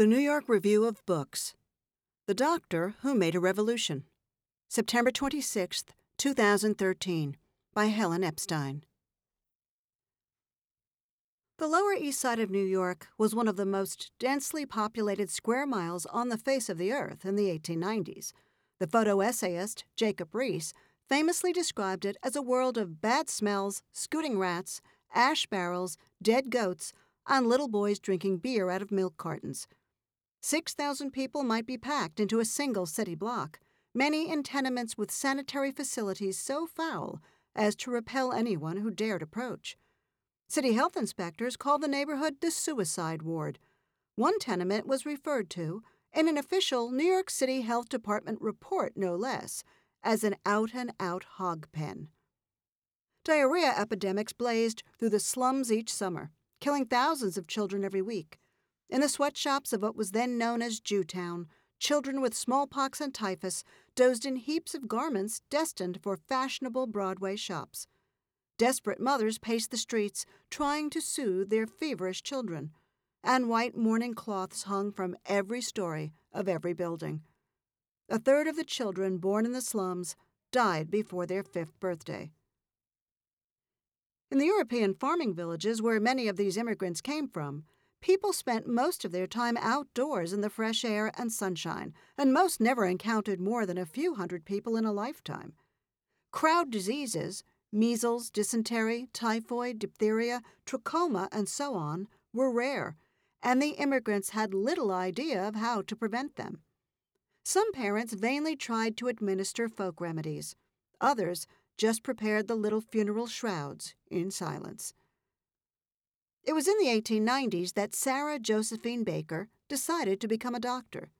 The New York Review of Books. The Doctor Who Made a Revolution. September 26, 2013. By Helen Epstein. The Lower East Side of New York was one of the most densely populated square miles on the face of the earth in the 1890s. The photo essayist, Jacob Riis, famously described it as a world of bad smells, scooting rats, ash barrels, dead goats, and little boys drinking beer out of milk cartons. 6,000 people might be packed into a single city block, many in tenements with sanitary facilities so foul as to repel anyone who dared approach. City health inspectors called the neighborhood the suicide ward. One tenement was referred to, in an official New York City Health Department report no less, as an out and out hog pen. Diarrhea epidemics blazed through the slums each summer, killing thousands of children every week. In the sweatshops of what was then known as Jewtown, children with smallpox and typhus dozed in heaps of garments destined for fashionable Broadway shops. Desperate mothers paced the streets, trying to soothe their feverish children, and white mourning cloths hung from every story of every building. A third of the children born in the slums died before their fifth birthday. In the European farming villages where many of these immigrants came from, people spent most of their time outdoors in the fresh air and sunshine, and most never encountered more than a few hundred people in a lifetime. Crowd diseases, measles, dysentery, typhoid, diphtheria, trachoma, and so on, were rare, and the immigrants had little idea of how to prevent them. Some parents vainly tried to administer folk remedies. Others just prepared the little funeral shrouds in silence. It was in the 1890s that Sara Josephine Baker decided to become a doctor.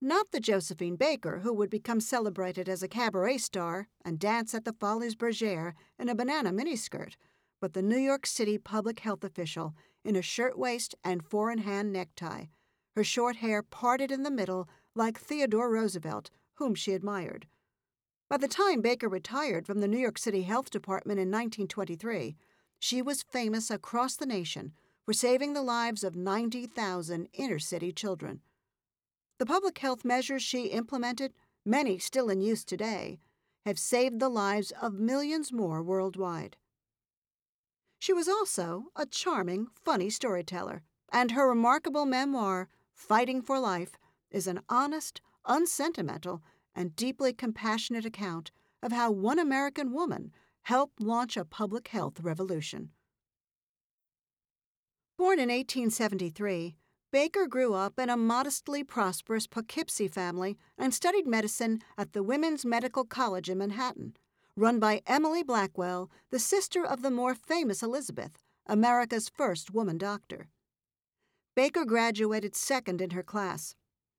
Not the Josephine Baker who would become celebrated as a cabaret star and dance at the Folies Bergère in a banana miniskirt, but the New York City public health official in a shirtwaist and four in hand necktie, her short hair parted in the middle like Theodore Roosevelt, whom she admired. By the time Baker retired from the New York City Health Department in 1923, she was famous across the nation for saving the lives of 90,000 inner city children. The public health measures she implemented, many still in use today, have saved the lives of millions more worldwide. She was also a charming, funny storyteller, and her remarkable memoir, Fighting for Life, is an honest, unsentimental, and deeply compassionate account of how one American woman helped launch a public health revolution. Born in 1873, Baker grew up in a modestly prosperous Poughkeepsie family and studied medicine at the Women's Medical College in Manhattan, run by Emily Blackwell, the sister of the more famous Elizabeth, America's first woman doctor. Baker graduated second in her class,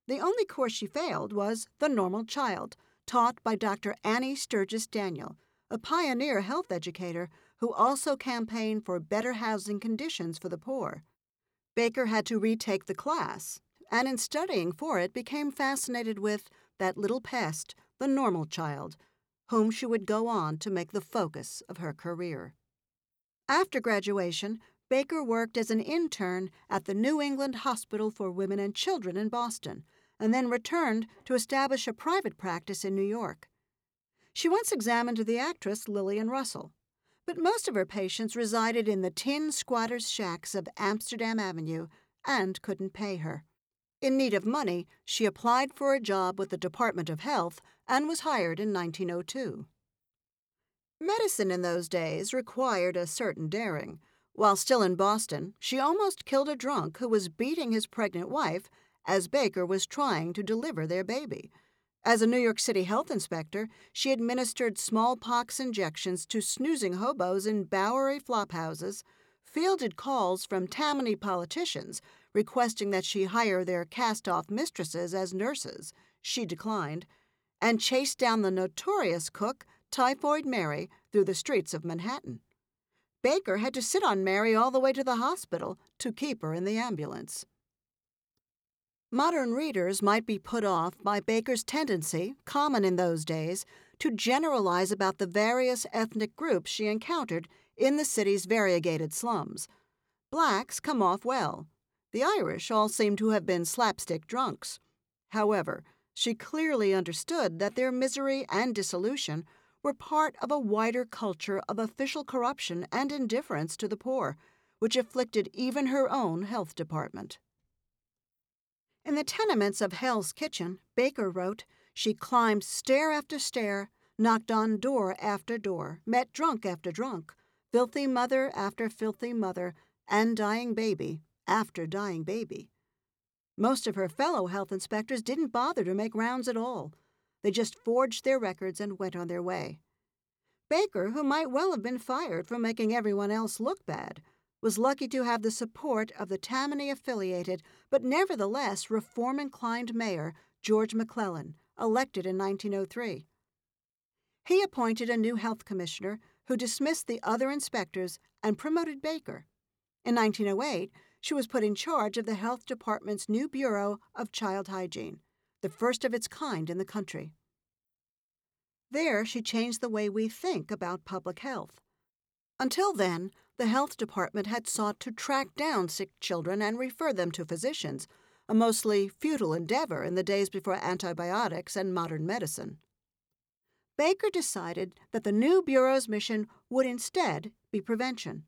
the only course she failed was The Normal Child, taught by Dr. Annie Sturgis Daniel, a pioneer health educator who also campaigned for better housing conditions for the poor. Baker had to retake the class, and in studying for it became fascinated with that little pest, the normal child, whom she would go on to make the focus of her career. After graduation, Baker worked as an intern at the New England Hospital for Women and Children in Boston, and then returned to establish a private practice in New York. She once examined the actress Lillian Russell, but most of her patients resided in the tin squatters' shacks of Amsterdam Avenue and couldn't pay her. In need of money, she applied for a job with the Department of Health and was hired in 1902. Medicine in those days required a certain daring. While still in Boston, she almost killed a drunk who was beating his pregnant wife as Baker was trying to deliver their baby. As a New York City health inspector, she administered smallpox injections to snoozing hobos in Bowery flophouses, fielded calls from Tammany politicians requesting that she hire their cast off mistresses as nurses. She declined, and chased down the notorious cook, Typhoid Mary, through the streets of Manhattan. Baker had to sit on Mary all the way to the hospital to keep her in the ambulance. Modern readers might be put off by Baker's tendency, common in those days, to generalize about the various ethnic groups she encountered in the city's variegated slums. Blacks come off well. The Irish all seem to have been slapstick drunks. However, she clearly understood that their misery and dissolution were part of a wider culture of official corruption and indifference to the poor, which afflicted even her own health department. In the tenements of Hell's Kitchen, Baker wrote, she climbed stair after stair, knocked on door after door, met drunk after drunk, filthy mother after filthy mother, and dying baby after dying baby. Most of her fellow health inspectors didn't bother to make rounds at all. They just forged their records and went on their way. Baker, who might well have been fired for making everyone else look bad, was lucky to have the support of the Tammany affiliated but nevertheless reform inclined mayor, George McClellan, elected in 1903. He appointed a new health commissioner who dismissed the other inspectors and promoted Baker. In 1908, she was put in charge of the Health Department's new Bureau of Child Hygiene, the first of its kind in the country. There, she changed the way we think about public health. Until then, the Health Department had sought to track down sick children and refer them to physicians, a mostly futile endeavor in the days before antibiotics and modern medicine. Baker decided that the new Bureau's mission would instead be prevention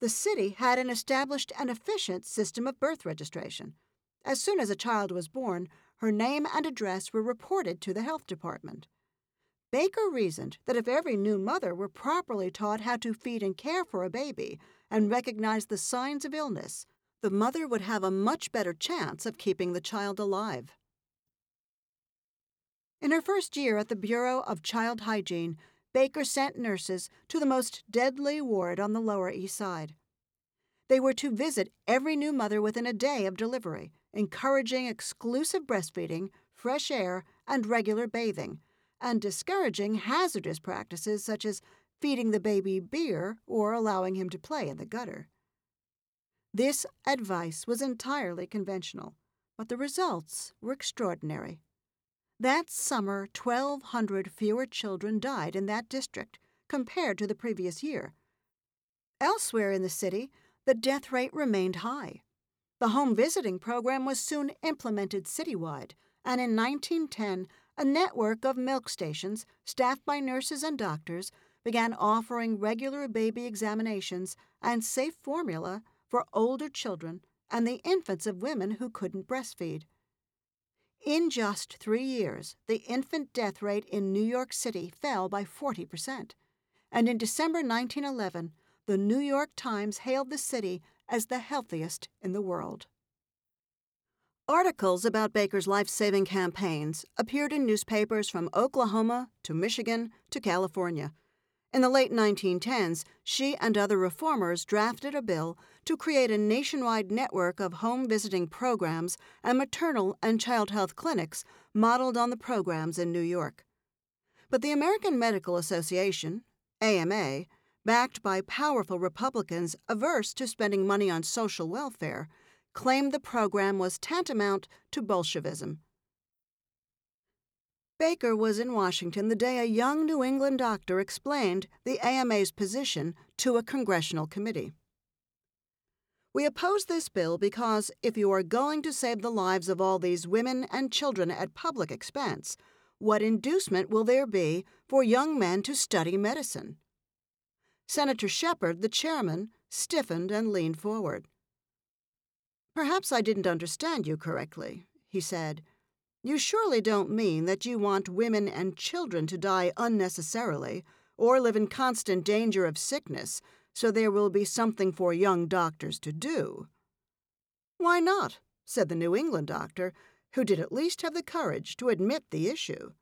the city had an established and efficient system of birth registration. As soon as a child was born, her name and address were reported to the health department. Baker reasoned that if every new mother were properly taught how to feed and care for a baby and recognize the signs of illness, the mother would have a much better chance of keeping the child alive. In her first year at the Bureau of Child Hygiene, Baker sent nurses to the most deadly ward on the Lower East Side. They were to visit every new mother within a day of delivery, encouraging exclusive breastfeeding, fresh air, and regular bathing, and discouraging hazardous practices such as feeding the baby beer or allowing him to play in the gutter. This advice was entirely conventional, but the results were extraordinary. That summer, 1,200 fewer children died in that district compared to the previous year. Elsewhere in the city, the death rate remained high. The home visiting program was soon implemented citywide, and in 1910, a network of milk stations, staffed by nurses and doctors, began offering regular baby examinations and safe formula for older children and the infants of women who couldn't breastfeed. In just three years, the infant death rate in New York City fell by 40%. And in December 1911, the New York Times hailed the city as the healthiest in the world. Articles about Baker's life saving campaigns appeared in newspapers from Oklahoma to Michigan to California. In the late 1910s, she and other reformers drafted a bill to create a nationwide network of home visiting programs and maternal and child health clinics modeled on the programs in New York. But the American Medical Association, AMA, backed by powerful Republicans averse to spending money on social welfare, claimed the program was tantamount to Bolshevism Baker was in Washington the day a young New England doctor explained the AMA's position to a congressional committee. We oppose this bill because if you are going to save the lives of all these women and children at public expense, what inducement will there be for young men to study medicine? Senator Sheppard, the chairman, stiffened and leaned forward. Perhaps I didn't understand you correctly, he said. You surely don't mean that you want women and children to die unnecessarily or live in constant danger of sickness so there will be something for young doctors to do. Why not? said the New England doctor, who did at least have the courage to admit the issue.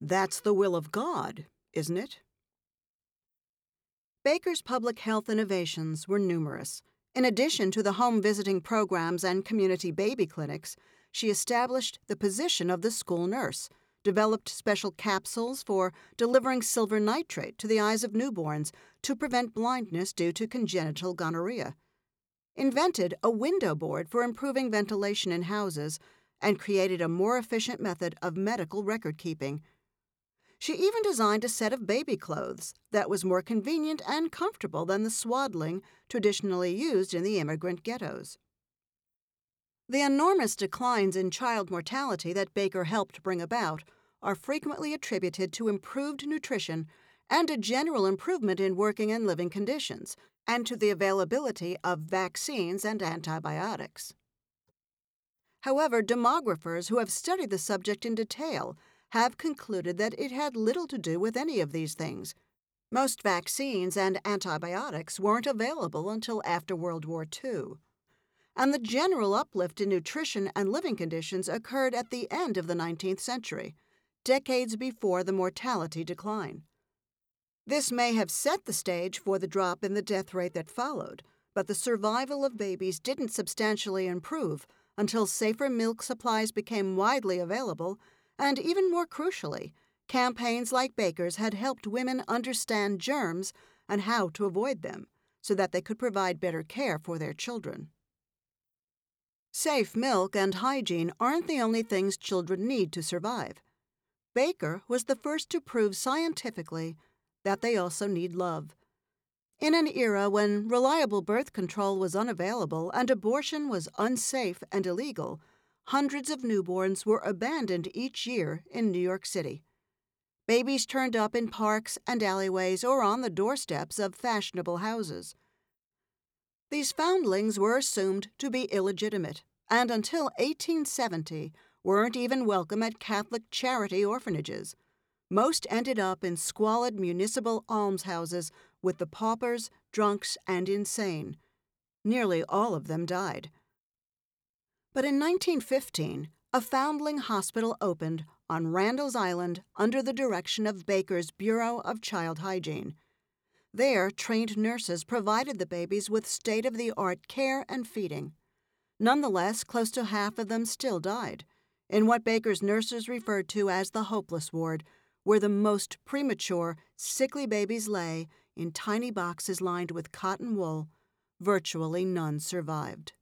That's the will of God, isn't it? Baker's public health innovations were numerous. In addition to the home visiting programs and community baby clinics, she established the position of the school nurse, developed special capsules for delivering silver nitrate to the eyes of newborns to prevent blindness due to congenital gonorrhea, invented a window board for improving ventilation in houses, and created a more efficient method of medical record keeping. She even designed a set of baby clothes that was more convenient and comfortable than the swaddling traditionally used in the immigrant ghettos. The enormous declines in child mortality that Baker helped bring about are frequently attributed to improved nutrition and a general improvement in working and living conditions, and to the availability of vaccines and antibiotics. However, demographers who have studied the subject in detail have concluded that it had little to do with any of these things. Most vaccines and antibiotics weren't available until after World War II. And the general uplift in nutrition and living conditions occurred at the end of the 19th century, decades before the mortality decline. This may have set the stage for the drop in the death rate that followed, but the survival of babies didn't substantially improve until safer milk supplies became widely available, and even more crucially, campaigns like Baker's had helped women understand germs and how to avoid them so that they could provide better care for their children. Safe milk and hygiene aren't the only things children need to survive. Baker was the first to prove scientifically that they also need love. In an era when reliable birth control was unavailable and abortion was unsafe and illegal, hundreds of newborns were abandoned each year in New York City. Babies turned up in parks and alleyways or on the doorsteps of fashionable houses. These foundlings were assumed to be illegitimate, and until 1870 weren't even welcome at Catholic charity orphanages. Most ended up in squalid municipal almshouses with the paupers, drunks, and insane. Nearly all of them died. But in 1915, a foundling hospital opened on Randall's Island under the direction of Baker's Bureau of Child Hygiene. There, trained nurses provided the babies with state of the art care and feeding. Nonetheless, close to half of them still died, in what Baker's nurses referred to as the hopeless ward, where the most premature, sickly babies lay in tiny boxes lined with cotton wool. Virtually none survived.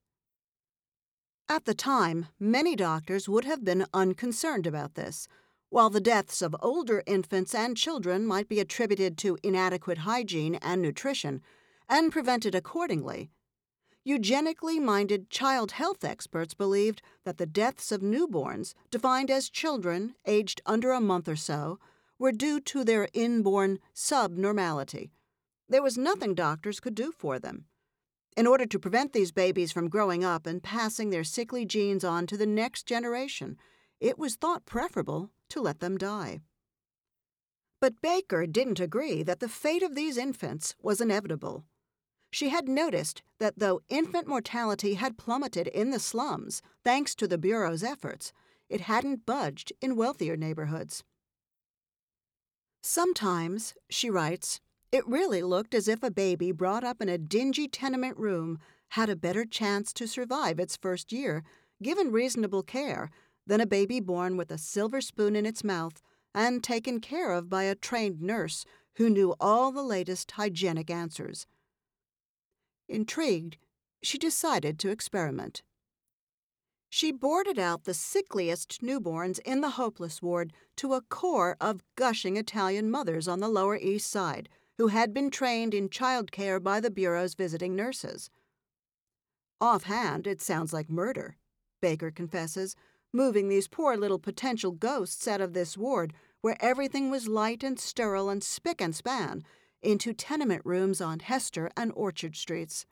At the time, many doctors would have been unconcerned about this. While the deaths of older infants and children might be attributed to inadequate hygiene and nutrition, and prevented accordingly, eugenically minded child health experts believed that the deaths of newborns, defined as children aged under a month or so, were due to their inborn subnormality. There was nothing doctors could do for them. In order to prevent these babies from growing up and passing their sickly genes on to the next generation, it was thought preferable to let them die. But Baker didn't agree that the fate of these infants was inevitable. She had noticed that though infant mortality had plummeted in the slums thanks to the Bureau's efforts, it hadn't budged in wealthier neighborhoods. Sometimes, she writes, it really looked as if a baby brought up in a dingy tenement room had a better chance to survive its first year, given reasonable care, than a baby born with a silver spoon in its mouth and taken care of by a trained nurse who knew all the latest hygienic answers. Intrigued, she decided to experiment. She boarded out the sickliest newborns in the hopeless ward to a corps of gushing Italian mothers on the Lower East Side who had been trained in child care by the Bureau's visiting nurses. Offhand, it sounds like murder, Baker confesses, moving these poor little potential ghosts out of this ward where everything was light and sterile and spick and span into tenement rooms on Hester and Orchard Streets.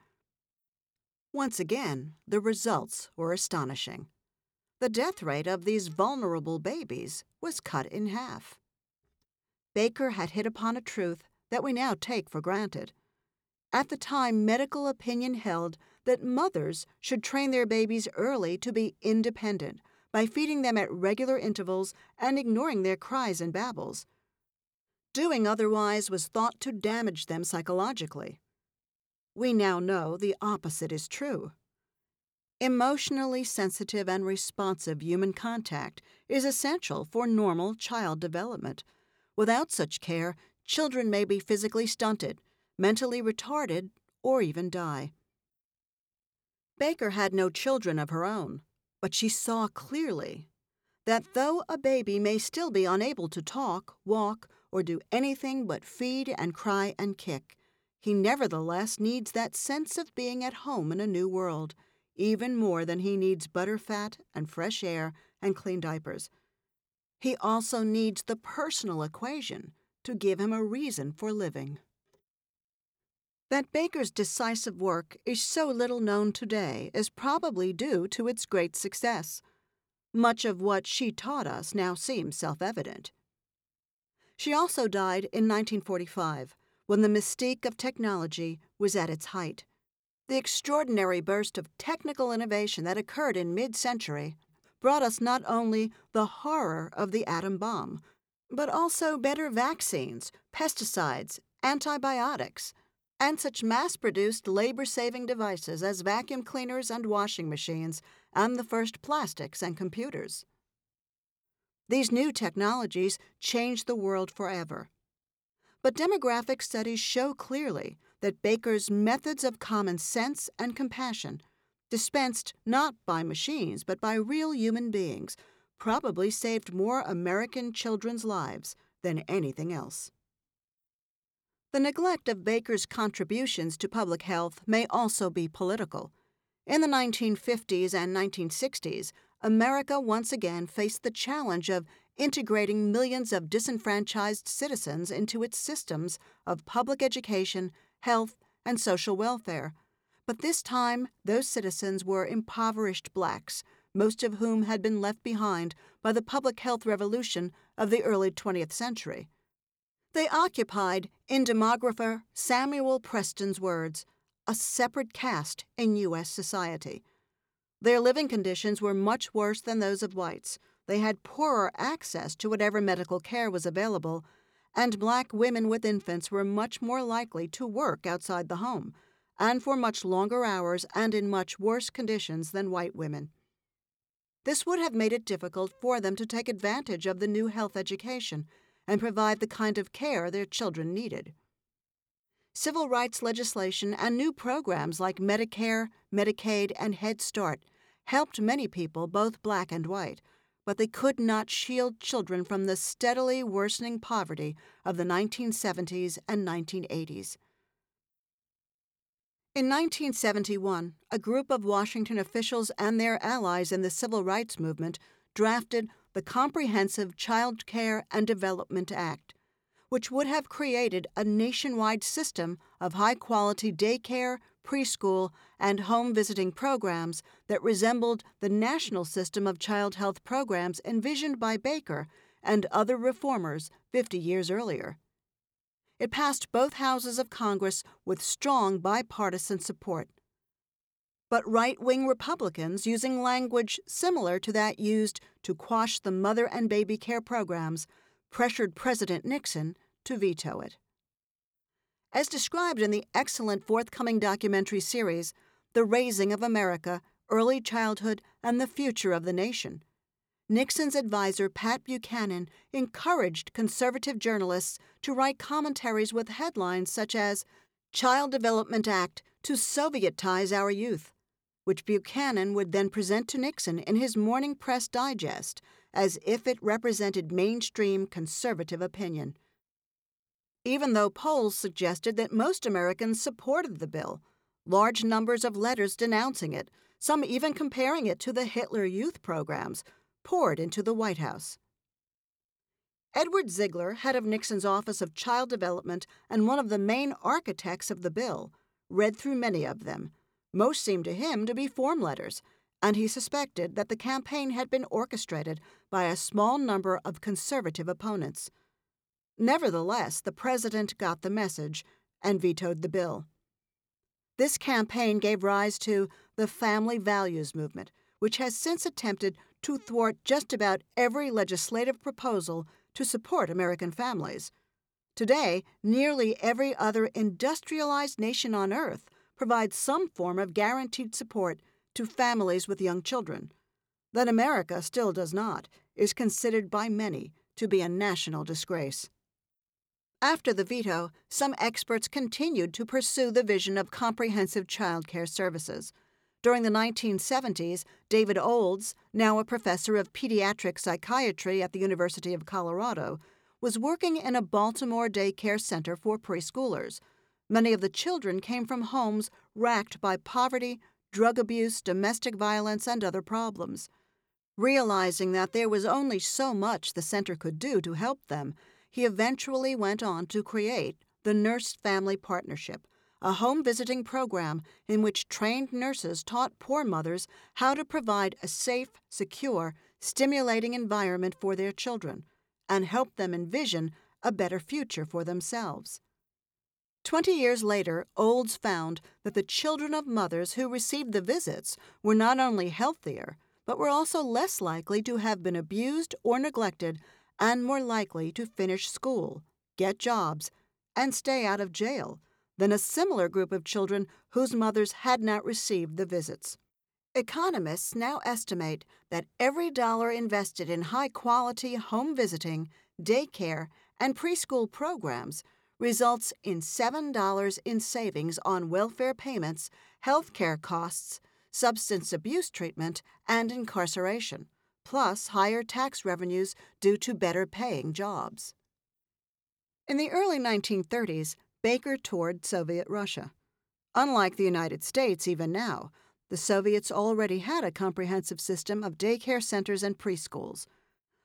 Once again, the results were astonishing. The death rate of these vulnerable babies was cut in half. Baker had hit upon a truth that we now take for granted. At the time, medical opinion held that mothers should train their babies early to be independent by feeding them at regular intervals and ignoring their cries and babbles. Doing otherwise was thought to damage them psychologically. We now know the opposite is true. Emotionally sensitive and responsive human contact is essential for normal child development. Without such care, children may be physically stunted, mentally retarded, or even die. Baker had no children of her own, but she saw clearly that though a baby may still be unable to talk, walk, or do anything but feed and cry and kick, he nevertheless needs that sense of being at home in a new world, even more than he needs butterfat and fresh air and clean diapers. He also needs the personal equation to give him a reason for living. That Baker's decisive work is so little known today is probably due to its great success. Much of what she taught us now seems self evident. She also died in 1945, when the mystique of technology was at its height. The extraordinary burst of technical innovation that occurred in mid century brought us not only the horror of the atom bomb, but also better vaccines, pesticides, antibiotics, and such mass produced labor saving devices as vacuum cleaners and washing machines, and the first plastics and computers. These new technologies changed the world forever. But demographic studies show clearly that Baker's methods of common sense and compassion, dispensed not by machines but by real human beings, probably saved more American children's lives than anything else. The neglect of Baker's contributions to public health may also be political. In the 1950s and 1960s, America once again faced the challenge of integrating millions of disenfranchised citizens into its systems of public education, health, and social welfare. But this time, those citizens were impoverished blacks, most of whom had been left behind by the public health revolution of the early 20th century. They occupied, in demographer Samuel Preston's words, a separate caste in U.S. society. Their living conditions were much worse than those of whites. They had poorer access to whatever medical care was available, and black women with infants were much more likely to work outside the home, and for much longer hours and in much worse conditions than white women. This would have made it difficult for them to take advantage of the new health education and provide the kind of care their children needed. Civil rights legislation and new programs like Medicare, Medicaid, and Head Start helped many people, both black and white, but they could not shield children from the steadily worsening poverty of the 1970s and 1980s. In 1971, a group of Washington officials and their allies in the civil rights movement drafted the Comprehensive Child Care and Development Act, which would have created a nationwide system of high quality daycare, preschool, and home visiting programs that resembled the national system of child health programs envisioned by Baker and other reformers 50 years earlier. It passed both houses of Congress with strong bipartisan support but right wing Republicans using language similar to that used to quash the mother and baby care programs pressured President Nixon to veto it. As described in the excellent forthcoming documentary series, The Raising of America Early Childhood and the Future of the Nation, Nixon's advisor Pat Buchanan encouraged conservative journalists to write commentaries with headlines such as Child Development Act to Sovietize Our Youth which Buchanan would then present to Nixon in his morning press digest as if it represented mainstream conservative opinion. Even though polls suggested that most Americans supported the bill, large numbers of letters denouncing it, some even comparing it to the Hitler Youth programs, poured into the White House. Edward Zigler, head of Nixon's Office of Child Development and one of the main architects of the bill, read through many of them most seemed to him to be form letters, and he suspected that the campaign had been orchestrated by a small number of conservative opponents. Nevertheless, the president got the message and vetoed the bill. This campaign gave rise to the Family Values Movement, which has since attempted to thwart just about every legislative proposal to support American families. Today, nearly every other industrialized nation on earth provides some form of guaranteed support to families with young children. That America still does not is considered by many to be a national disgrace. After the veto, some experts continued to pursue the vision of comprehensive child care services. During the 1970s, David Olds, now a professor of pediatric psychiatry at the University of Colorado, was working in a Baltimore daycare center for preschoolers. Many of the children came from homes racked by poverty, drug abuse, domestic violence, and other problems. Realizing that there was only so much the center could do to help them, he eventually went on to create the Nurse Family Partnership, a home visiting program in which trained nurses taught poor mothers how to provide a safe, secure, stimulating environment for their children and help them envision a better future for themselves. Twenty years later, Olds found that the children of mothers who received the visits were not only healthier, but were also less likely to have been abused or neglected and more likely to finish school, get jobs, and stay out of jail than a similar group of children whose mothers had not received the visits. Economists now estimate that every dollar invested in high quality home visiting, daycare, and preschool programs results in $7 in savings on welfare payments, health care costs, substance abuse treatment, and incarceration, plus higher tax revenues due to better paying jobs. In the early 1930s, Baker toured Soviet Russia. Unlike the United States, even now, the Soviets already had a comprehensive system of daycare centers and preschools.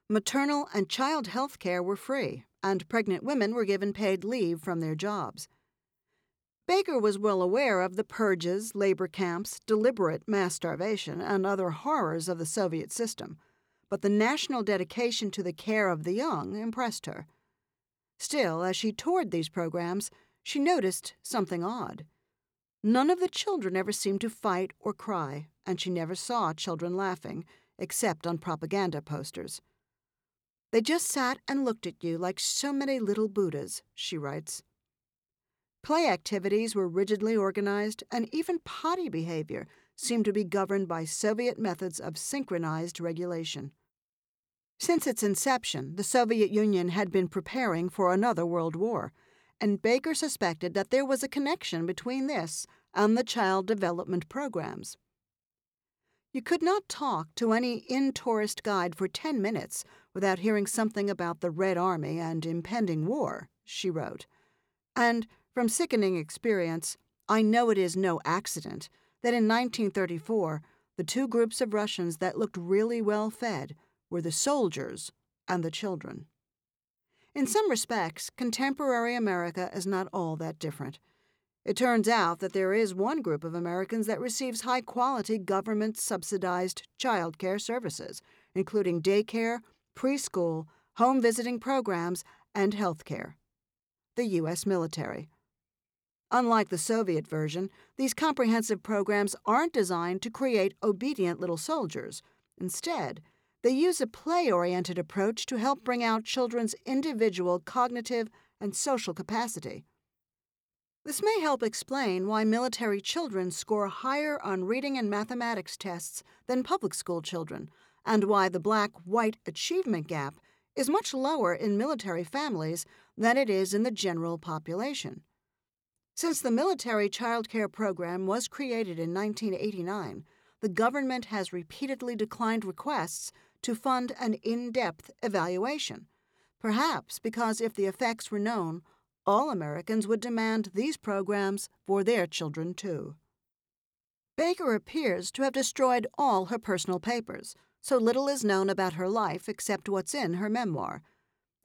Maternal and child health care were free, and pregnant women were given paid leave from their jobs. Baker was well aware of the purges, labor camps, deliberate mass starvation, and other horrors of the Soviet system, but the national dedication to the care of the young impressed her. Still, as she toured these programs, she noticed something odd. None of the children ever seemed to fight or cry, and she never saw children laughing, except on propaganda posters. They just sat and looked at you like so many little Buddhas, she writes. Play activities were rigidly organized, and even potty behavior seemed to be governed by Soviet methods of synchronized regulation. Since its inception, the Soviet Union had been preparing for another world war, and Baker suspected that there was a connection between this and the child development programs. You could not talk to any Intourist guide for 10 minutes without hearing something about the Red Army and impending war, she wrote. And from sickening experience, I know it is no accident that in 1934 the two groups of Russians that looked really well fed were the soldiers and the children. In some respects, contemporary America is not all that different. It turns out that there is one group of Americans that receives high quality government subsidized child care services, including daycare, preschool, home visiting programs, and health care the U.S. military. Unlike the Soviet version, these comprehensive programs aren't designed to create obedient little soldiers. Instead, they use a play oriented approach to help bring out children's individual cognitive and social capacity. This may help explain why military children score higher on reading and mathematics tests than public school children, and why the black white achievement gap is much lower in military families than it is in the general population. Since the military child care program was created in 1989, the government has repeatedly declined requests to fund an in depth evaluation, perhaps because if the effects were known, all Americans would demand these programs for their children too. Baker appears to have destroyed all her personal papers, so little is known about her life except what's in her memoir.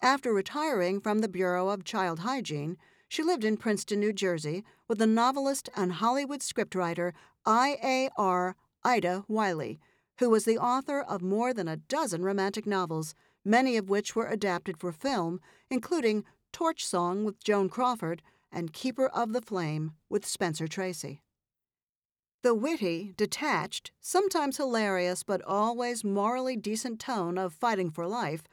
After retiring from the Bureau of Child Hygiene, she lived in Princeton, New Jersey, with the novelist and Hollywood scriptwriter I.A.R. Ida Wylie, who was the author of more than a dozen romantic novels, many of which were adapted for film, including Torch Song with Joan Crawford, and Keeper of the Flame with Spencer Tracy. The witty, detached, sometimes hilarious, but always morally decent tone of Fighting for Life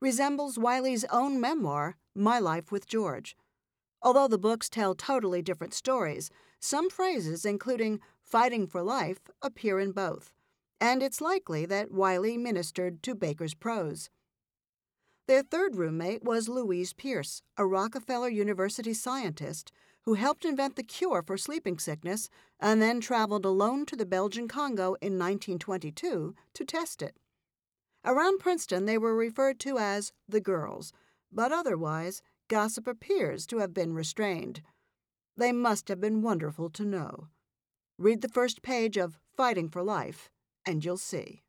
resembles Wylie's own memoir, My Life with George. Although the books tell totally different stories, some phrases, including fighting for life, appear in both, and it's likely that Wylie ministered to Baker's prose. Their third roommate was Louise Pearce, a Rockefeller University scientist who helped invent the cure for sleeping sickness and then traveled alone to the Belgian Congo in 1922 to test it. Around Princeton, they were referred to as the girls, but otherwise, gossip appears to have been restrained. They must have been wonderful to know. Read the first page of Fighting for Life, and you'll see.